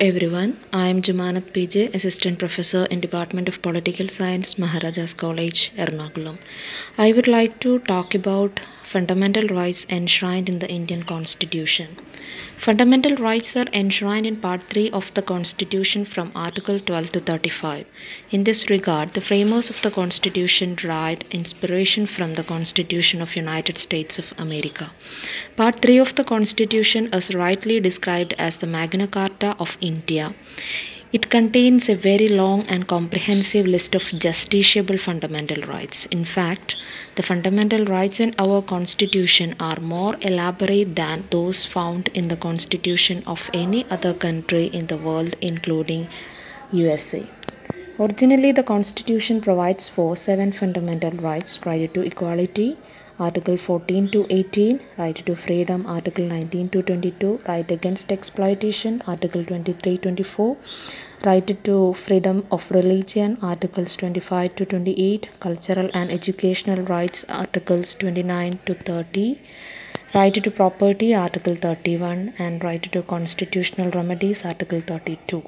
everyone. I am Jumanat PJ, Assistant Professor in Department of Political Science, Maharajas College, Ernakulam. I would like to talk about fundamental rights enshrined in the Indian Constitution. Fundamental rights are enshrined in Part 3 of the Constitution from Article 12 to 35. In this regard, the framers of the Constitution derived inspiration from the Constitution of United States of America. Part 3 of the Constitution is rightly described as the Magna Carta of India. It contains a very long and comprehensive list of justiciable fundamental rights. In fact, the fundamental rights in our Constitution are more elaborate than those found in the Constitution of any other country in the world, including USA. Originally, the Constitution provides for seven fundamental rights right to equality, Article 14 to 18, right to freedom, Article 19 to 22, right against exploitation, Article 23 24, right to freedom of religion, Articles 25 to 28, cultural and educational rights, Articles 29 to 30. Right to property, Article 31, and right to constitutional remedies, Article 32.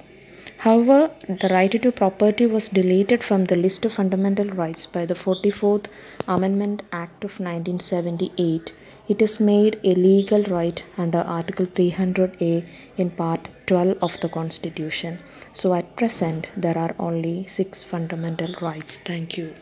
However, the right to property was deleted from the list of fundamental rights by the 44th Amendment Act of 1978. It is made a legal right under Article 300A in Part 12 of the Constitution. So, at present, there are only six fundamental rights. Thank you.